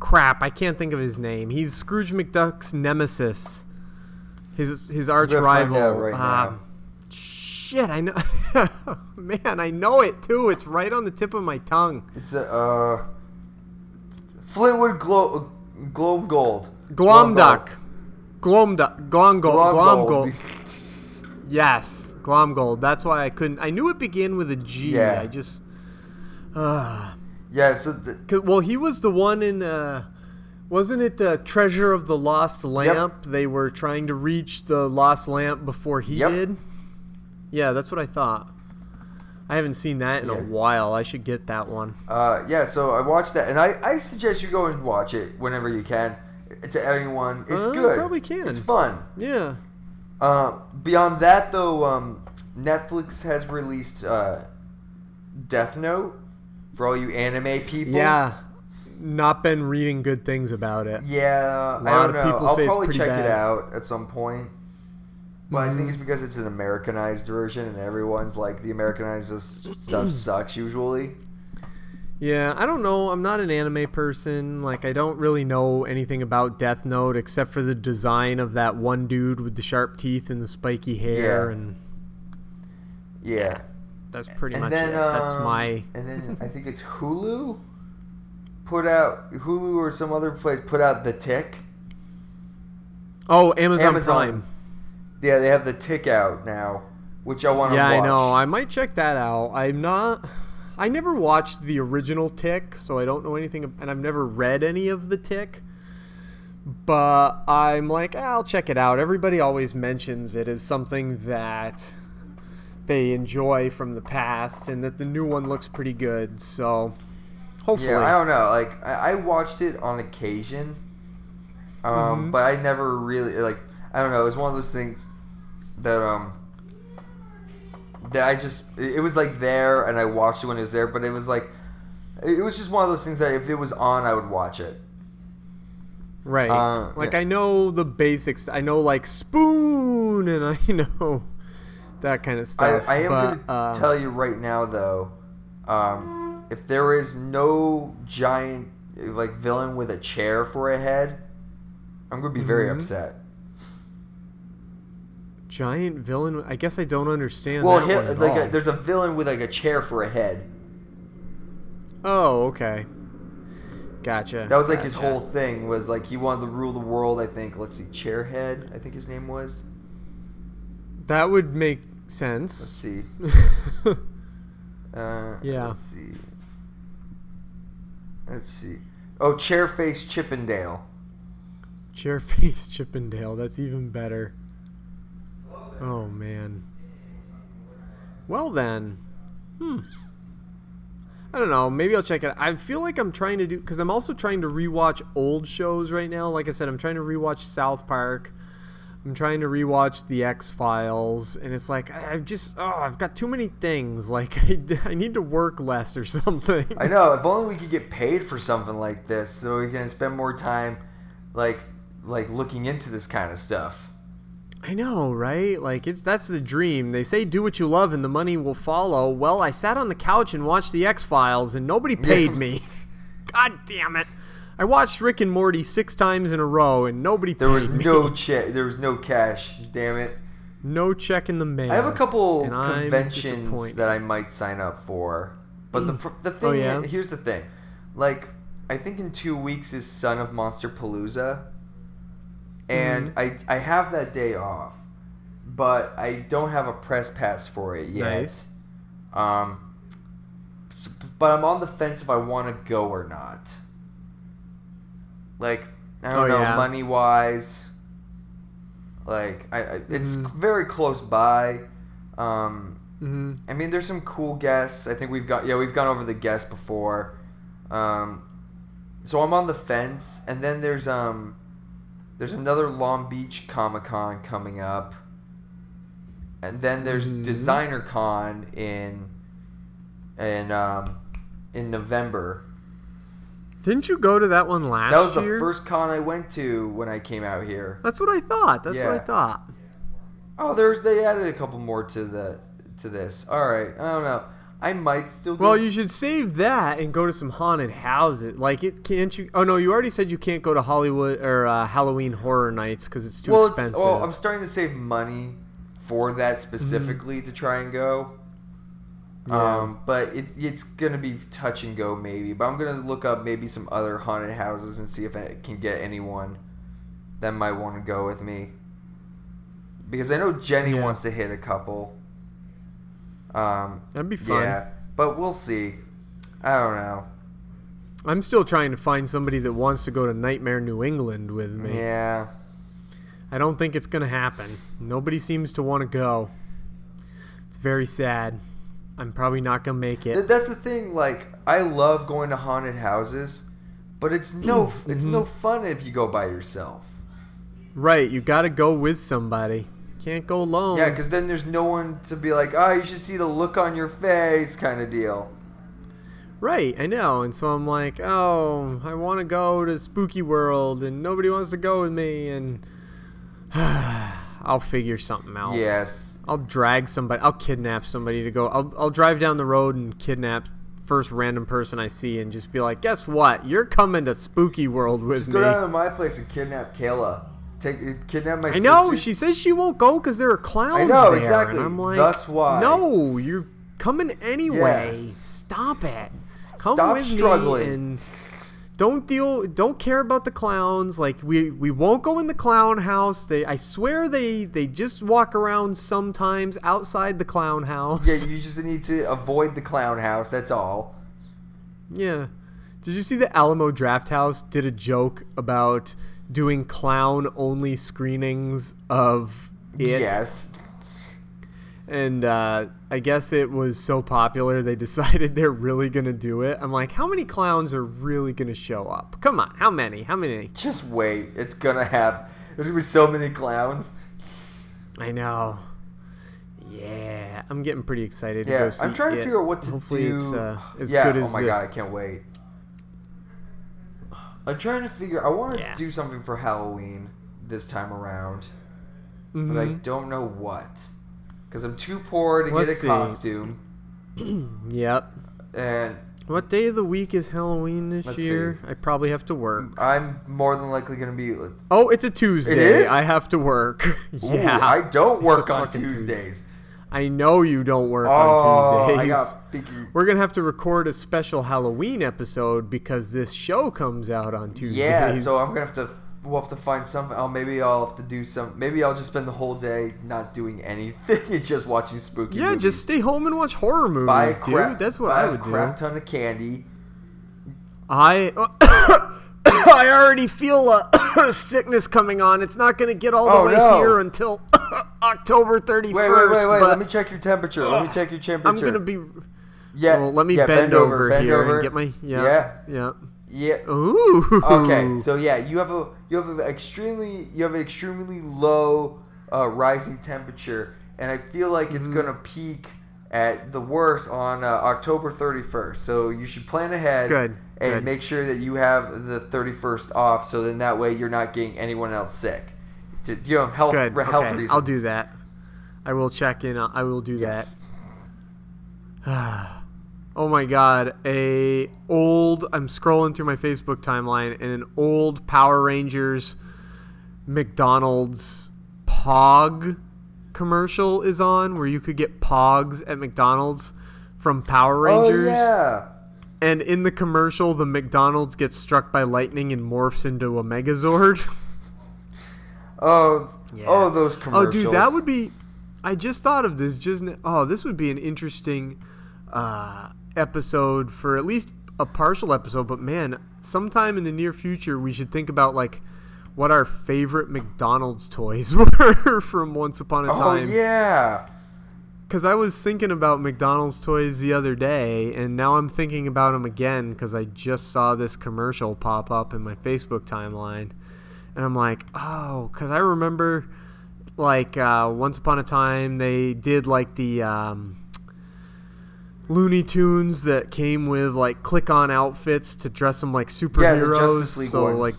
crap, I can't think of his name. He's Scrooge McDuck's nemesis. His his arch rival right. Um, Shit, I know. Man, I know it too. It's right on the tip of my tongue. It's a uh, Flintwood Glo- Globe Gold. Glomduck. Glomduck. Glomgold. Glomgold. Glomgold. Yes, Glomgold. That's why I couldn't. I knew it began with a G. Yeah. I just. Uh, Yeah, so the, well, he was the one in. Uh, wasn't it uh, Treasure of the Lost Lamp? They were trying to reach the Lost Lamp before he Yep. did. Yeah, that's what I thought. I haven't seen that in Yeah. a while. I should get that one. uh, yeah, so I watched that, and I, I suggest you go and watch it whenever you can. To anyone, it's Uh, good. probably can. It's fun. Yeah. Uh, beyond that, though, um, Netflix has released uh, Death Note for all you anime people. Yeah. Not been reading good things about it. Yeah, A I lot don't of know. people I'll say it's probably pretty check bad. it out at some point. But I think it's because it's an Americanized version, and everyone's like the Americanized stuff sucks usually. Yeah, I don't know. I'm not an anime person. Like, I don't really know anything about Death Note except for the design of that one dude with the sharp teeth and the spiky hair, Yeah. and Yeah, that's pretty and much then it. That's um, my. And then I think it's Hulu put out Hulu or some other place put out the Tick. Oh, Amazon, Amazon. Prime. Yeah, they have the Tick out now, which I want to watch. Yeah, watch. I know. I might check that out. I'm not. I never watched the original Tick, so I don't know anything, and I've never read any of the Tick. But I'm like, "Ah, I'll check it out. Everybody always mentions it as something that they enjoy from the past, and that the new one looks pretty good. So, hopefully, Yeah, I don't know. Like I, I watched it on occasion, um, Mm-hmm. but I never really like. I don't know. It was one of those things that um that I just it was like there, and I watched it when it was there. But it was like it was just one of those things that if it was on, I would watch it. right? uh, like yeah. I know the basics. I know like spoon, and I know that kind of stuff. I I am but, gonna uh, tell you right now, though, um, if there is no giant like villain with a chair for a head, I'm gonna be very Mhm. upset. Giant villain. I guess I don't understand. Well, that hit, one at like a, there's a villain with like a chair for a head. Oh, okay. Gotcha. That was like his whole thing was like he wanted to rule the world. I think. Let's see, Chairhead. I think his name was. That would make sense. Let's see. Uh, Yeah. Let's see. Let's see. Oh, Chairface Chippendale. Chairface Chippendale. That's even better. Oh man. Well then. Hmm. I don't know. Maybe I'll check it. I feel like I'm trying to do because I'm also trying to rewatch old shows right now. Like I said, I'm trying to rewatch South Park. I'm trying to rewatch The X Files, and it's like I've just oh I've got too many things. Like I, I need to work less or something. I know. If only we could get paid for something like this, so we can spend more time, like, like looking into this kind of stuff. I know, right? Like it's that's the dream. They say do what you love and the money will follow. Well, I sat on the couch and watched the X Files and nobody paid me. God damn it! I watched Rick and Morty six times in a row and nobody There paid was me. no check. There was no cash. Damn it. no check in the mail. I have a couple conventions that I might sign up for, but the mm. the oh, thing Oh, yeah? here's the thing, like I think in two weeks is Son of Monster Palooza, and Mm-hmm. I I have that day off, but I don't have a press pass for it yet. Nice. Um, but I'm on the fence if I want to go or not. Like I don't Oh, know, yeah. money wise. Like I, I it's Mhm. very close by. Um, Mhm. I mean, there's some cool guests. I think we've got yeah, we've gone over the guests before. Um, so I'm on the fence, and then there's um, there's another Long Beach Comic Con coming up, and then there's Mhm. Designer Con in in um, in November. Didn't you go to that one last That was the year? first con I went to when I came out here. That's what I thought. That's what I thought. Oh, there's they added a couple more to the to this. All right, I don't know. I might still. Go. Well, you should save that and go to some haunted houses. Like it can't you? Oh no, you already said you can't go to Hollywood or uh, Halloween Horror Nights because it's too well, expensive. It's, well, I'm starting to save money for that specifically to try and go. Yeah. Um, but it, it's gonna be touch and go maybe. But I'm gonna look up maybe some other haunted houses and see if I can get anyone that might want to go with me. Because I know Jenny Yeah. wants to hit a couple. Um, That'd be fun. yeah, but we'll see. I don't know. I'm still trying to find somebody that wants to go to Nightmare New England with me. Yeah, I don't think it's gonna happen. Nobody seems to want to go. It's very sad. I'm probably not gonna make it. That's the thing. Like, I love going to haunted houses, but it's no, it's no Mm-hmm. fun if you go by yourself. Right, you gotta go with somebody. Can't go alone. Yeah, because then there's no one to be like, oh, you should see the look on your face, kind of deal. Right, I know. And so I'm like, oh, I want to go to Spooky World, and nobody wants to go with me, and I'll figure something out. Yes. I'll drag somebody. I'll kidnap somebody to go. I'll, I'll drive down the road and kidnap first random person I see, and just be like, guess what? You're coming to Spooky World with Just me. go down to my place and kidnap Kayla. Take kidnap my I know. She says she won't go because there are clowns. I know, there, exactly. And I'm like, Thus why. No, you're coming anyway. Stop it. Come Stop with struggling. me and don't deal. Don't care about the clowns. Like we we won't go in the clown house. They I swear they they just walk around sometimes outside the clown house. Yeah, you just need to avoid the clown house. That's all. Yeah. Did you see the Alamo Draft House did a joke about doing clown only screenings of it? Yes. And uh, I guess it was so popular they decided they're really gonna do it. I'm like, how many clowns are really gonna show up? Come on, how many? How many? Just wait. It's gonna happen. There's gonna be so many clowns. I know. Yeah, I'm getting pretty excited to Yeah, go see I'm trying to it. figure out what to Hopefully do. it's uh, as yeah. good as oh my the- god, I can't wait. I'm trying to figure. I want to Yeah. do something for Halloween this time around, but I Mhm. don't know what. Because I'm too poor to Let's get a see. costume, Yep. and What day of the week is Halloween this Let's year? I probably have to work. I'm more than likely gonna be. Like, Oh, it's a Tuesday. is? I have to work. Ooh, yeah. I don't work on Tuesdays. I know you don't work Oh, on Tuesdays. I got. We're gonna have to record a special Halloween episode because this show comes out on Tuesdays. Yeah, so I'm gonna have to. We'll have to find something. Oh, maybe I'll have to do some. Maybe I'll just spend the whole day not doing anything and just watching spooky. yeah, movies. just stay home and watch horror movies, buy a dude. crap. That's what I would a crap do. ton of candy. I oh, I already feel a sickness coming on. It's not gonna get all the Oh, way no. here until October 31st. Wait, wait, wait, wait. Let me check your temperature. Let me check your temperature. I'm gonna be. Yeah. Well, let me yeah, bend, over, bend here over. and get my yeah Yeah. yeah. Yeah. Ooh. Okay, so yeah, you have a you have an extremely you have an extremely low uh, rising temperature, and I feel like it's Mm-hmm. gonna peak at the worst on uh, October 31st. So you should plan ahead Good, and good. make sure that you have the 31st off, so then that way you're not getting anyone else sick. You know, health Good. health okay, reasons. I'll do that. I will check in. I will do Yes. that. Oh my god, a old I'm scrolling through my Facebook timeline and an old Power Rangers McDonald's Pog commercial is on where you could get Pogs at McDonald's from Power oh, Rangers. Oh yeah. And in the commercial, the McDonald's gets struck by lightning and morphs into a Megazord. Oh, Yeah. oh, those commercials. Oh, dude, that would be. I just thought of this. Just oh, this would be an interesting uh, episode for at least a partial episode. But man, sometime in the near future, we should think about like what our favorite McDonald's toys were from Once Upon a Oh Time. yeah. Because I was thinking about McDonald's toys the other day, and now I'm thinking about them again because I just saw this commercial pop up in my Facebook timeline. And I'm like, oh, because I remember, like, uh, once upon a time, they did, like, the um, Looney Tunes that came with, like, click on outfits to dress them like superheroes. Yeah, the Justice League so, ones. like,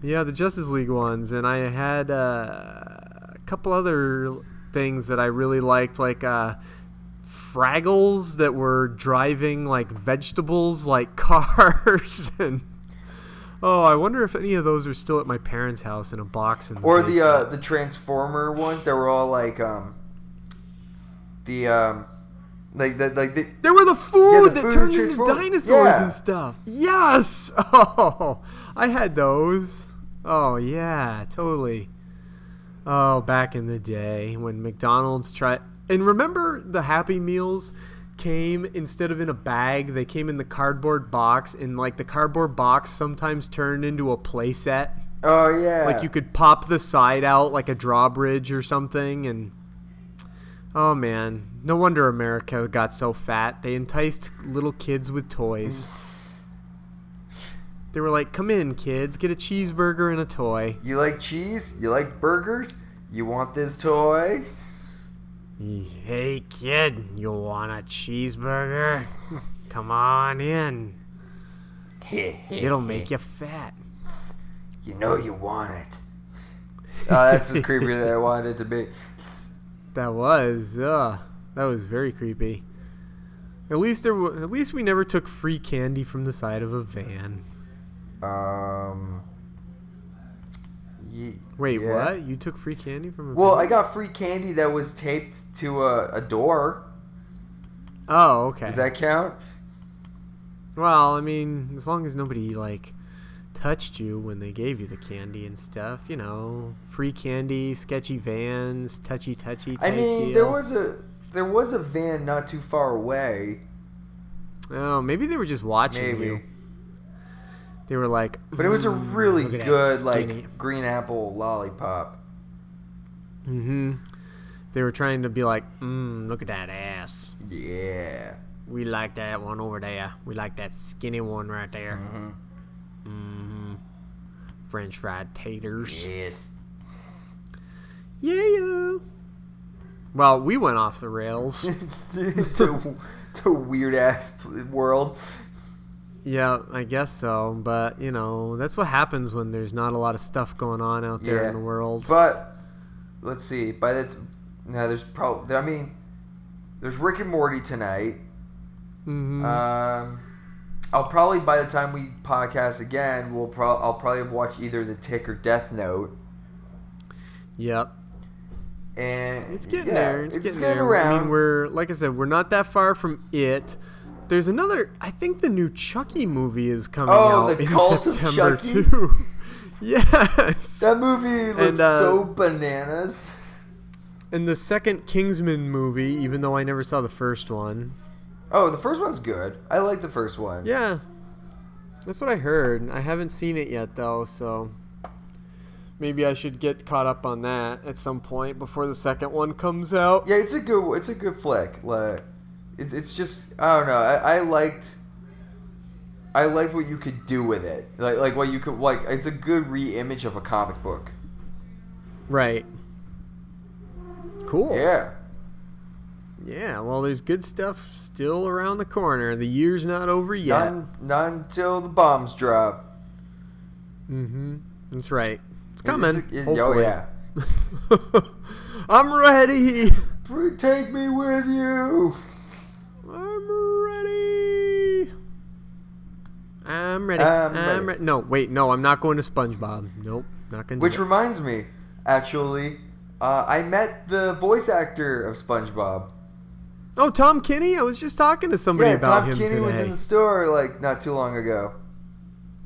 yeah, the Justice League ones, and I had uh, a couple other things that I really liked, like uh, Fraggles that were driving like vegetables like cars and Oh, I wonder if any of those are still at my parents' house in a box in the Or the uh, the Transformer ones that were all like um the um like the like the They were the food the that food turned into dinosaurs yeah. and stuff. Yes. Oh, I had those. Oh yeah, totally. Oh, back in the day when McDonald's tried. And remember the Happy Meals came instead of in a bag, they came in the cardboard box, and like the cardboard box sometimes turned into a playset. Oh yeah. Like you could pop the side out like a drawbridge or something, and oh man, no wonder America got so fat. They enticed little kids with toys. They were like, "Come in, kids, get a cheeseburger and a toy." You like cheese? You like burgers? You want this toy? Hey, kid, you want a cheeseburger? Come on in. It'll make you fat. You know you want it. Oh, that's as creepy that I wanted it to be. That was, uh, that was very creepy. At least there, w- at least we never took free candy from the side of a van. Um. ye- Wait, yeah. what? You took free candy from a Well, van? I got free candy that was taped to a, a door. Oh, okay. Does that count? Well, I mean, as long as nobody like touched you when they gave you the candy and stuff, you know, free candy, sketchy vans, touchy touchy. I mean, deal. there was a there was a van not too far away. Oh, maybe they were just watching Maybe. you. They were like, But it was a "Mm, really good like green apple lollipop. Mm-hmm. They were trying to be like, mm, look at that ass. Yeah. We like that one over there. We like that skinny one right there. Mm-hmm. French fried taters. Yes. Yeah. Well, we went off the rails. to to weird ass world. Yeah, I guess so. But, you know, that's what happens when there's not a lot of stuff going on out there Yeah. in the world. But let's see. By the no, there's probably. I mean, there's Rick and Morty tonight. hmm Um, I'll probably by the time we podcast again, we'll pro- I'll probably have watched either The Tick or Death Note. yep. And It's getting yeah, there. It's, getting, there. around. I mean, we're like I said, we're not that far from it. There's another. I think the new Chucky movie is coming Oh, out in September too. yes. that movie looks And, uh, so bananas. and the second Kingsman movie, even though I never saw the first one. Oh, the first one's good. I like the first one. Yeah, that's what I heard. I haven't seen it yet though, so maybe I should get caught up on that at some point before the second one comes out. Yeah, it's a good it's a good flick. Like, it's it's just I don't know. I, I liked I liked what you could do with it. Like like what you could like. It's a good re-image of a comic book. Right. Cool. Yeah. Yeah, well, there's good stuff still around the corner. The year's not over yet. Not, none until the bombs drop. Mm-hmm. That's right. It's coming. it's- it- oh yeah. I'm ready. Take me with you. I'm ready. I'm ready. I'm I'm, ready. ready. No, wait, no, I'm not going to SpongeBob. Nope, not gonna. Which reminds me, actually, uh, I met the voice actor of SpongeBob. Oh, Tom Kenny. I was just talking to somebody yeah, about Tom him Kinney today. was in the store like not too long ago.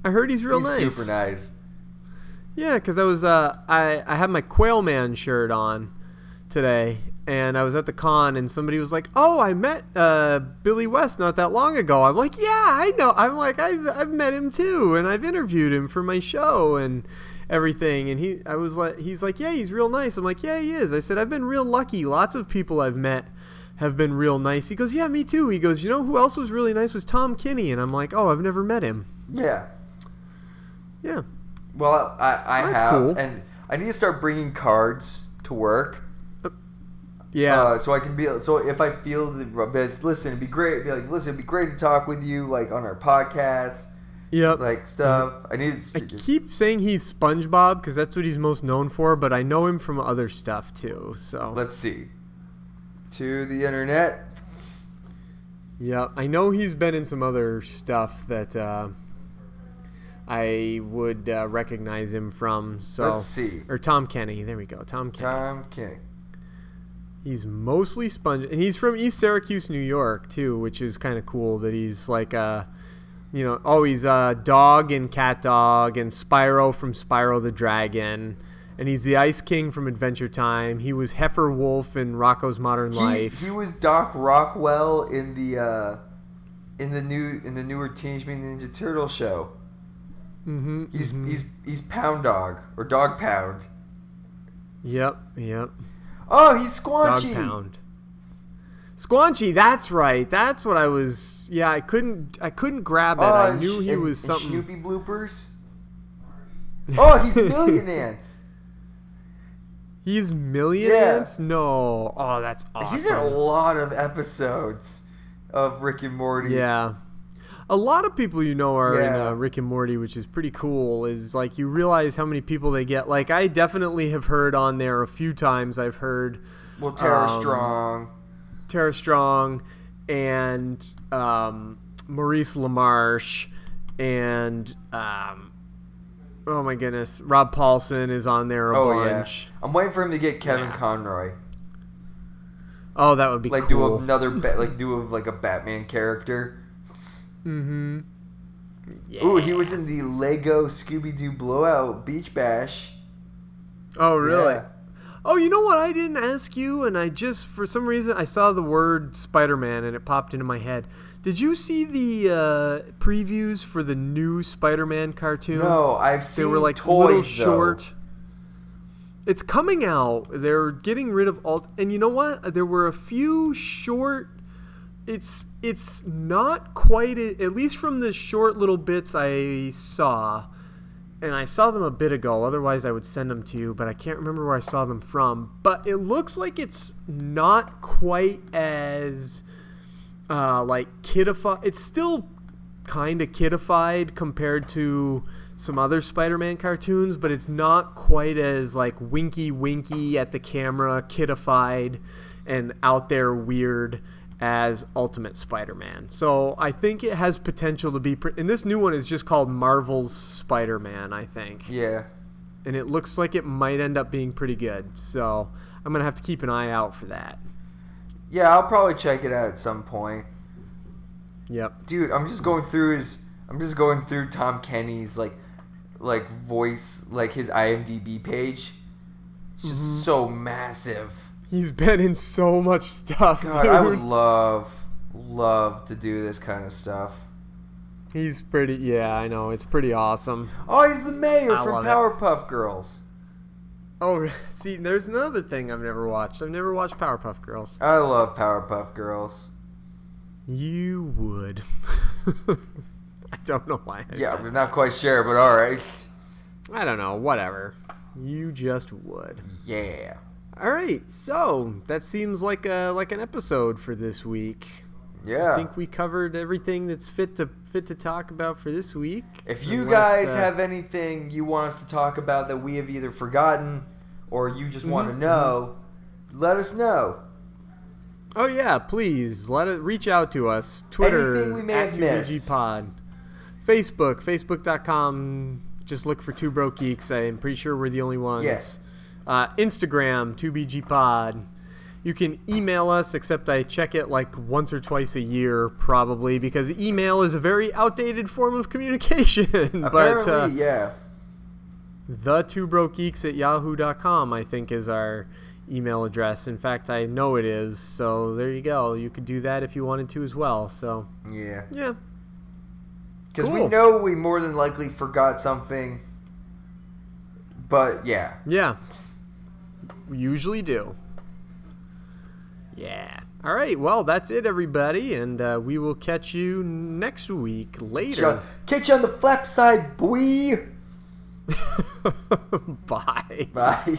I heard he's real He's nice. super nice. Yeah, because I was uh I I had my Quail Man shirt on today, and I was at the con, and somebody was like, "Oh, I met uh Billy West not that long ago." I'm like, "Yeah, I know." I'm like, "I've I've met him too, and I've interviewed him for my show and everything." And he I was like, he's like, "Yeah, he's real nice." I'm like, "Yeah, he is." I said, "I've been real lucky. Lots of people I've met." Have been real nice. He goes, yeah, me too. He goes, you know who else was really nice was Tom Kenny, and I'm like, oh, I've never met him. Yeah. Yeah, Well, I, I have, cool. and I need to start bringing cards to work. Yeah. Uh, so I can be so if I feel the listen, it'd be great. Be like, listen, it'd be great to talk with you, like on our podcast, yep. like stuff. I need. I keep saying he's SpongeBob because that's what he's most known for, but I know him from other stuff too. So Let's see. To the internet. Yeah, I know he's been in some other stuff that uh, I would uh, recognize him from. So Let's see. or Tom Kenny. There we go, Tom Kenny. Tom King. He's mostly sponge, and he's from East Syracuse, New York, too, which is kind of cool. That he's like a, you know, oh, he's a dog and cat dog, and Spyro from Spyro the Dragon, and he's the Ice King from Adventure Time. He was Heffer Wolfe in Rocko's Modern He, Life. he was Doc Rockwell in the uh, in the new in the newer Teenage Mutant Ninja Turtle show. mm-hmm. He's he's he's Pound Dog or Dog Pound. Yep. Yep. Oh, he's Squanchy. Dog Squanchy. Pound. Squanchy, that's right. That's what I was. Yeah, I couldn't. I couldn't grab it. Oh, I knew Sh- he and- was and something. Snoopy bloopers. Oh, he's Million Ants. He's Million Yeah. Ants? No. Oh, that's awesome. He's in a lot of episodes of Rick and Morty. Yeah. A lot of people you know are in uh, Rick and Morty, which is pretty cool. Is like you realize how many people they get. Like I definitely have heard on there a few times. I've heard Well, Tara Um, Strong. Tara Strong and um, Maurice LaMarche and um, oh my goodness, Rob Paulsen is on there a Oh bunch. yeah. I'm waiting for him to get Kevin Yeah. Conroy. Oh, that would be Like do another like do a, like a Batman character. Mm-hmm. Yeah. Ooh, he was in the Lego Scooby Doo Blowout Beach Bash. Oh, really? Yeah. Oh, you know what? I didn't ask you, and I just for some reason I saw the word Spider-Man and it popped into my head. Did you see the uh, previews for the new Spider-Man cartoon? No, I've they seen were like toys little though. short. It's coming out. They're getting rid of all, and you know what? There were a few short. It's it's not quite a, at least from the short little bits I saw, and I saw them a bit ago. Otherwise, I would send them to you, but I can't remember where I saw them from. But it looks like it's not quite as uh, like kidified. It's still kind of kidified compared to some other Spider-Man cartoons, but it's not quite as like winky winky at the camera, kidified and out there weird as Ultimate Spider-Man. So I think it has potential to be. Pre- and this new one is just called Marvel's Spider-Man, I think, Yeah. and it looks like it might end up being pretty good. So I'm gonna have to keep an eye out for that. Yeah, I'll probably check it out at some point. Yep. Dude, I'm just going through his I'm just going through Tom Kenny's like like voice like his IMDb page. It's just Mm-hmm. so massive. He's been in so much stuff, God, dude. I would love love to do this kind of stuff. He's pretty. Yeah, I know. It's pretty awesome. Oh, he's the mayor I from love it. Powerpuff Girls. Oh, see, there's another thing I've never watched. I've never watched Powerpuff Girls. I love Powerpuff Girls. You would. I don't know why. I Yeah, said- I'm not quite sure, but all right. I don't know. Whatever. You just would. Yeah. All right. So that seems like a like an episode for this week. Yeah. I think we covered everything that's fit to fit to talk about for this week. If you Unless, guys uh, have anything you want us to talk about that we have either forgotten or you just want Mm-hmm. to know, let us know. Oh yeah, please let it reach out to us. Twitter Anything we may at have missed. 2BG Pod, Facebook, Facebook.com. Just look for Two Broke Geeks. I'm pretty sure we're the only ones. Yes. Uh, Instagram, 2BG Pod. You can email us, except I check it like once or twice a year, probably, because email is a very outdated form of communication. but Apparently, uh, yeah. the two broke geeks at yahoo.com i think is our email address in fact i know it is so there you go you could do that if you wanted to as well so Yeah. yeah Because we know we more than likely forgot something. But yeah. yeah usually do. Yeah. All right. Well that's it everybody and uh, we will catch you next week. Later. Catch you on the flap side, boy. bye. Bye.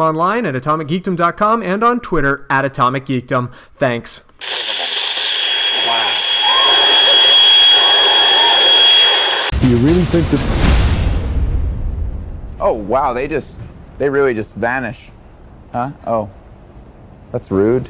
online at atomicgeekdom.com and on Twitter at Atomic Geekdom. Thanks. Do you really think that? Oh wow, they just, they really just vanish, huh? Oh, that's rude.